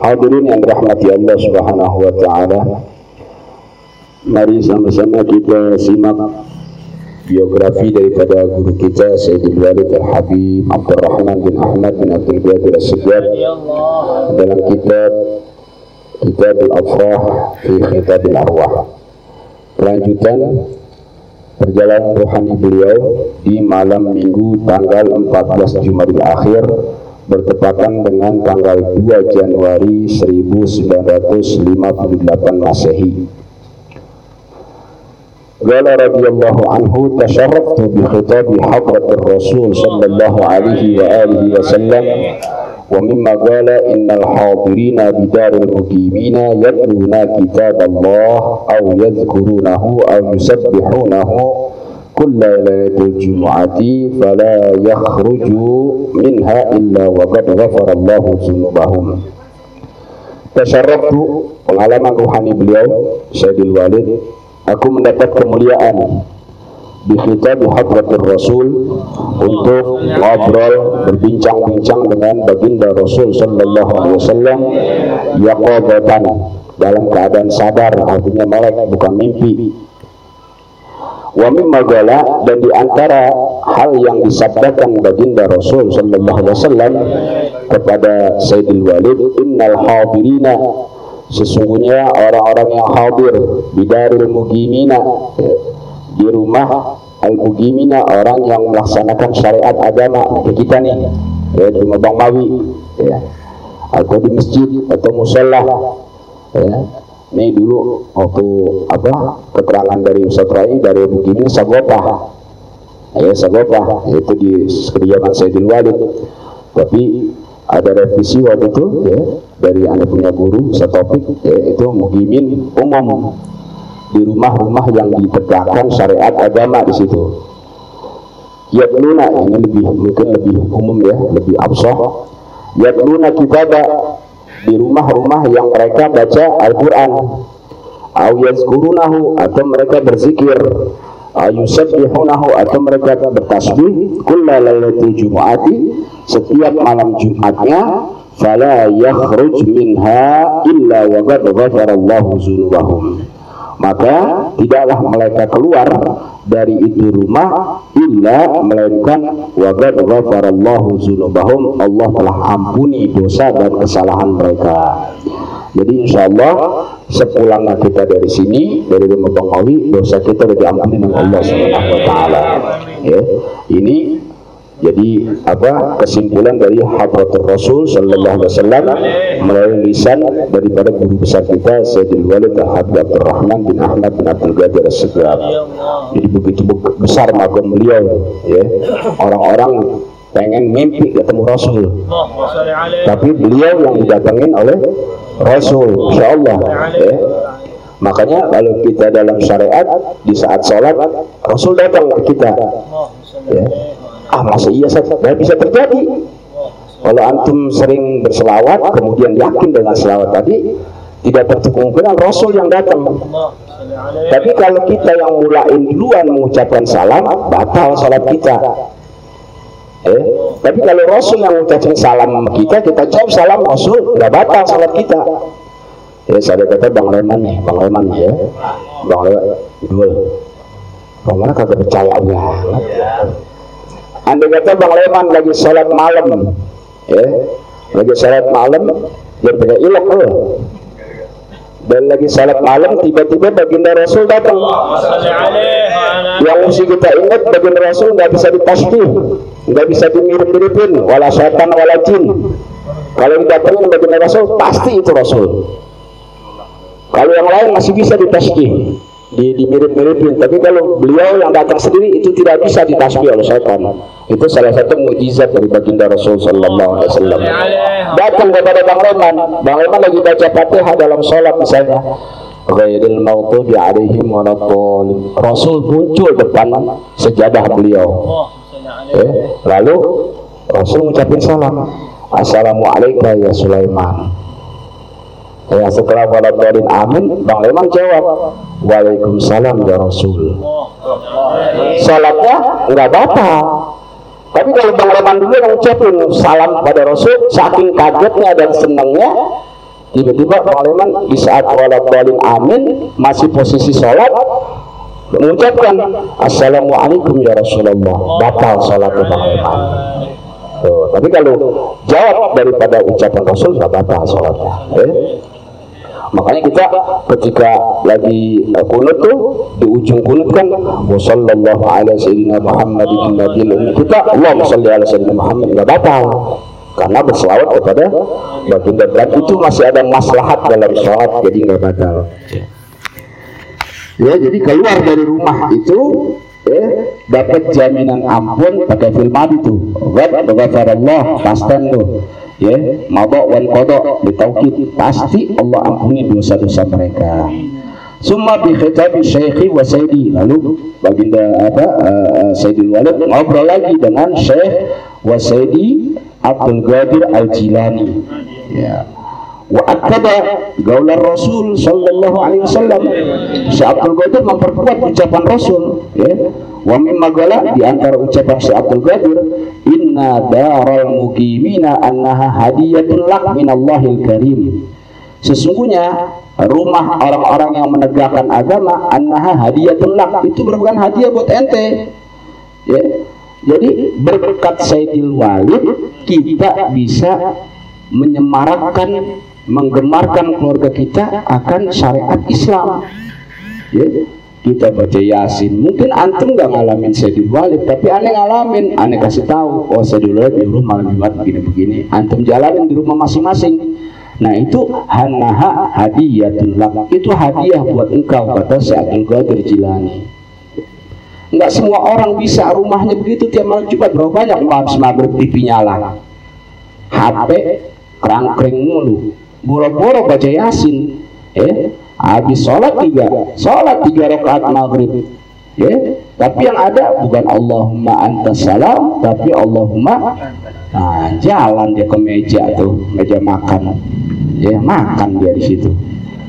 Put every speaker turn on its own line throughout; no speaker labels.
Hadirin yang dirahmati Allah Subhanahu wa taala. Mari sama-sama kita simak biografi daripada guru kita Sayyidul Walid Al-Habib Abdurrahman bin Ahmad bin Abdul Qadir As-Sujad dalam kitab Kitab Al-Afrah fi Kitab Al-Arwah. Kelanjutan perjalanan rohani beliau di malam minggu tanggal 14 Jumadil Akhir bertepatan dengan tanggal 2 Januari 1958 Masehi. قال رضي الله عنه تشرفت بخطاب حضرة الرسول صلى الله عليه وآله وسلم ومما قال إن الحاضرين بدار المقيمين يتلون كتاب الله أو يذكرونه أو يسبحونه كل ليلة الجمعة فلا يخرج منها إلا وقد غفر الله ذنوبهم Tasyarraftu pengalaman rohani beliau Syedil Walid Aku mendapat kemuliaan di kitab Hadratul Rasul untuk ngobrol berbincang-bincang dengan baginda Rasul sallallahu alaihi wasallam yaqadatan dalam keadaan sadar artinya melek bukan mimpi wa mimma dan di antara hal yang disabdakan baginda Rasul sallallahu alaihi wasallam kepada Sayyidil Walid innal hadirina sesungguhnya orang-orang yang hadir bidaril mugimina di rumah al mugimina orang yang melaksanakan syariat agama. Di kita nih ya, di rumah Mawi ya. Atau di masjid atau musola ya ini dulu waktu apa keterangan dari Ustaz Rai dari begini Sagopah ya Sagopah itu di kediaman Sayyidil Walid. Tapi ada revisi waktu itu ya dari anak punya guru setopik ya, itu mugimin umum. Di rumah-rumah yang ditegakkan syariat agama di situ. Yatluna ini lebih mungkin lebih umum ya lebih absah yatluna kitabah di rumah-rumah yang mereka baca Al-Quran. Atau mereka berzikir. Atau mereka bertasbih. Kulla lailatul jumu'ati setiap malam Jumatnya fala yakhruj minha illa wa qad ghafarallahu dzunubahum. Maka tidaklah mereka keluar dari itu rumah illa melainkan wa qad ghafarallahu dzunubahum Allah telah ampuni dosa dan kesalahan mereka jadi insya Allah sepulangnya kita dari sini dari rumah Bang Mawi dosa kita sudah diampuni oleh Allah Subhanahu Wa Taala. Ya, ini jadi apa kesimpulan dari Hadratul Rasul Sallallahu Alaihi Wasallam melalui lisan daripada guru besar kita Sayyidul Walid Abdul Rahman bin Ahmad bin Abdul Qadir As-Segaf. Jadi begitu besar makom beliau, ya orang-orang pengen mimpi ketemu Rasul. Tapi beliau yang didatengin oleh Rasul, insya Allah. Ya. Makanya kalau kita dalam syariat di saat sholat Rasul datang ke kita. Ya. Ah masa iya saja, bisa terjadi. Kalau antum sering berselawat, kemudian yakin dengan selawat tadi, tidak tertutup kemungkinan Rasul yang datang. Tapi kalau kita yang mulain duluan mengucapkan salam, batal salat kita. Eh, tapi kalau Rasul yang mengucapkan salam kita, kita jawab salam Rasul, nggak batal salat kita. Ya, saya kata Bang Leman nih, Bang Leman ya, Bang Leman, dul, Bang Leman kagak percaya banget. Anda kata Bang Leman lagi sholat malam, ya, lagi sholat malam, dia punya ilok loh. Dan lagi sholat malam, tiba-tiba baginda Rasul datang. Yang mesti kita ingat baginda Rasul nggak bisa ditasbih, nggak bisa dimirip-miripin, wala syaitan wala jin. Kalau didatengin baginda Rasul, pasti itu Rasul. Kalau yang lain masih bisa ditasbih, di dimirip-miripin. Tapi kalau beliau yang datang sendiri itu tidak bisa ditasbih oleh syaitan. Itu salah satu mukjizat dari baginda Rasul Sallallahu Alaihi Wasallam. Datang kepada Bang Leman, Bang Leman lagi baca Fatihah dalam sholat misalnya. Ghairil maghdubi alaihim waladhdallin. Rasul muncul depan sejadah beliau. Eh, lalu Rasul mengucapkan salam. Assalamualaikum ya Sulaiman. Ya setelah waladhdallin amin, Bang Leman jawab, Waalaikumsalam ya Rasul. Salatnya enggak batal. Tapi kalau Bang Leman dulu yang ucapin salam pada Rasul, saking kagetnya dan senangnya, tiba-tiba Pak di saat waladhalin amin masih posisi sholat mengucapkan Assalamualaikum ya Rasulullah batal sholatnya Pak Leman tapi kalau jawab daripada ucapan Rasul nggak batal sholatnya eh? Makanya kita ketika lagi uh, kunut tuh di ujung kunut kan wasallallahu ala sayyidina kita Allahumma shalli ala sayyidina Muhammad enggak batal karena berselawat kepada baginda dan itu masih ada maslahat dalam sholat jadi nggak batal. Ya, jadi keluar dari rumah itu ya, dapat jaminan ampun pakai film itu. Ghad Allah pastan tuh ya mabok wan kodok ditaukid pasti Allah ampuni dosa-dosa mereka. Summa bi khitabi syekhi wa sayyidi. Lalu baginda apa uh, Sayyidil Walid ngobrol lagi dengan Syekh wa Sayyidi Abdul Qadir Al-Jilani. Ya. Wa akada gaular Rasul sallallahu alaihi wasallam. Syekh Abdul Qadir memperkuat ucapan Rasul ya. Wa mimma gala di antara ucapan Syekh Abdul Qadir inna daral muqimina annaha hadiyatun lak minallahil karim. Sesungguhnya rumah orang-orang yang menegakkan agama annaha hadiyatun lak. Itu merupakan hadiah buat ente. Ya. Jadi berkat Sayyidil Walid kita bisa menyemarakkan menggemarkan keluarga kita akan syariat Islam. Ya, kita baca Yasin. Mungkin antum nggak ngalamin Sayyidul Walid, tapi aneh ngalamin. Aneh kasih tahu, oh Sayyidul Walid di rumah malam Jumat begini-begini. Antum jalanin di rumah masing-masing. Nah itu hanaha hadiyatul lak. Itu hadiah buat engkau kata Sayyidul Qadir Jilani. Enggak semua orang bisa rumahnya begitu tiap malam Jumat berapa banyak habis maghrib TV nyala. HP kerangkring mulu boro-boro baca yasin eh habis sholat tiga. Sholat tiga rakaat maghrib. Ya. Tapi yang ada bukan Allahumma antas salam tapi Allahumma nah, jalan dia ke meja tuh meja makan. Ya makan dia di situ.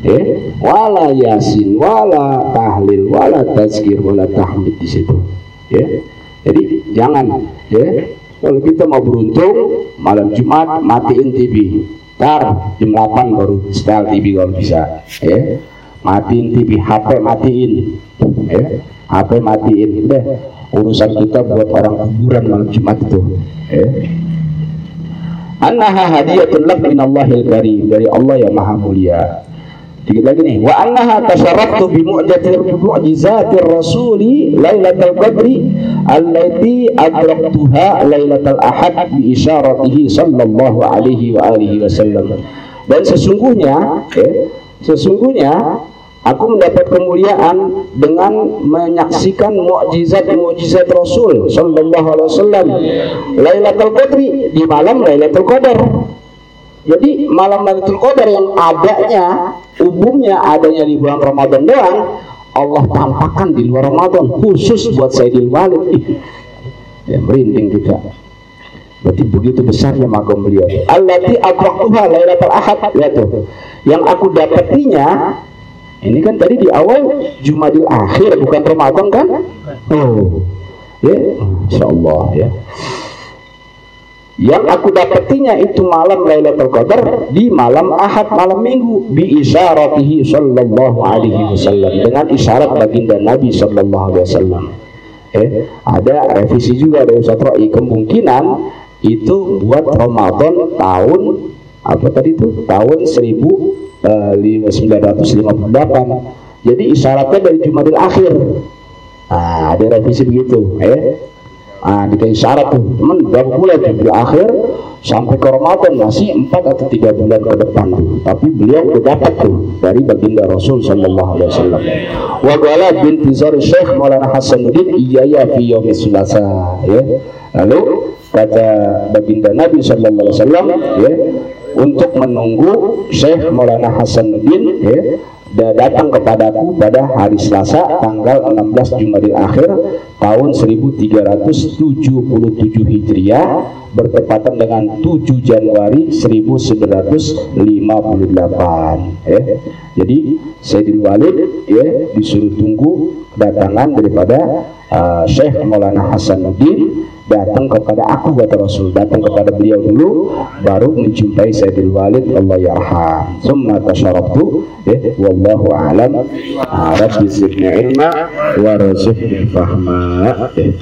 Ya. Wala yasin wala tahlil wala tazkir wala tahmid di situ. Ya. Jadi jangan. Ya. Kalau kita mau beruntung malam Jumat matiin TV Ntar jam 8 baru setel TV kalau bisa ya. Matiin TV, HP matiin ya. HP matiin deh urusan kita buat orang kuburan malam Jumat itu ya. Annaha hadiyatun lak min Allahil karim dari Allah yang maha mulia Dikit lagi nih. Wa annaha tasharraftu bi mu'jatir mu'jizatir rasuli lailatul qadri allati adraktuha lailatul ahad bi isyaratihi sallallahu alaihi wa alihi wasallam. Dan sesungguhnya eh, sesungguhnya aku mendapat kemuliaan dengan menyaksikan mukjizat-mukjizat Rasul sallallahu alaihi wasallam Lailatul Qadri di malam Lailatul Qadar. Jadi malam Lailatul Qadar yang adanya umumnya adanya di bulan Ramadan doang Allah tampakkan di luar Ramadan khusus buat Sayyidil Walid. Ya merinding kita berarti begitu besarnya magam beliau. Allati adraktuha lailatul ahad. Ya tuh. Yang aku dapatinya ini kan tadi di awal Jumadil akhir bukan Ramadan kan? Oh. Ya insyaallah ya yang aku dapatinya itu malam Lailatul Qadar di malam Ahad malam Minggu bi isyaratihi sallallahu alaihi wasallam dengan isyarat baginda Nabi sallallahu alaihi wasallam. Eh, ada revisi juga dari Ustaz Roi kemungkinan itu buat Ramadan tahun apa tadi itu? Tahun 1958 eh, jadi isyaratnya dari Jumadil akhir. Nah, ada revisi begitu eh Nah, dikasih syarat tuh, teman berapa bulan tuh di akhir sampai ke Ramadan masih empat atau tiga bulan ke depan. Tapi beliau udah dapat tuh dari baginda Rasul Sallallahu Alaihi Wasallam. Wa bin Tizar Syekh Maulana Hasanuddin iya ya fi yaumi Selasa ya. Lalu kata baginda Nabi Sallallahu Alaihi Wasallam ya untuk menunggu Syekh Maulana Hasanuddin ya dan datang kepadaku pada hari Selasa tanggal 16 Jumadil Akhir tahun 1377 Hijriah bertepatan dengan 7 Januari 1958 ya. Jadi Sayyidil Walid ya disuruh tunggu kedatangan daripada uh, Syekh Maulana Hasanuddin datang kepada aku kata Rasul. Datang kepada beliau dulu baru menjumpai Sayyidil Walid Allah yarham. Summa tasyarabtu eh, wallahu a'lam. Ah, rabbi zidni ilma wa fahma. eh.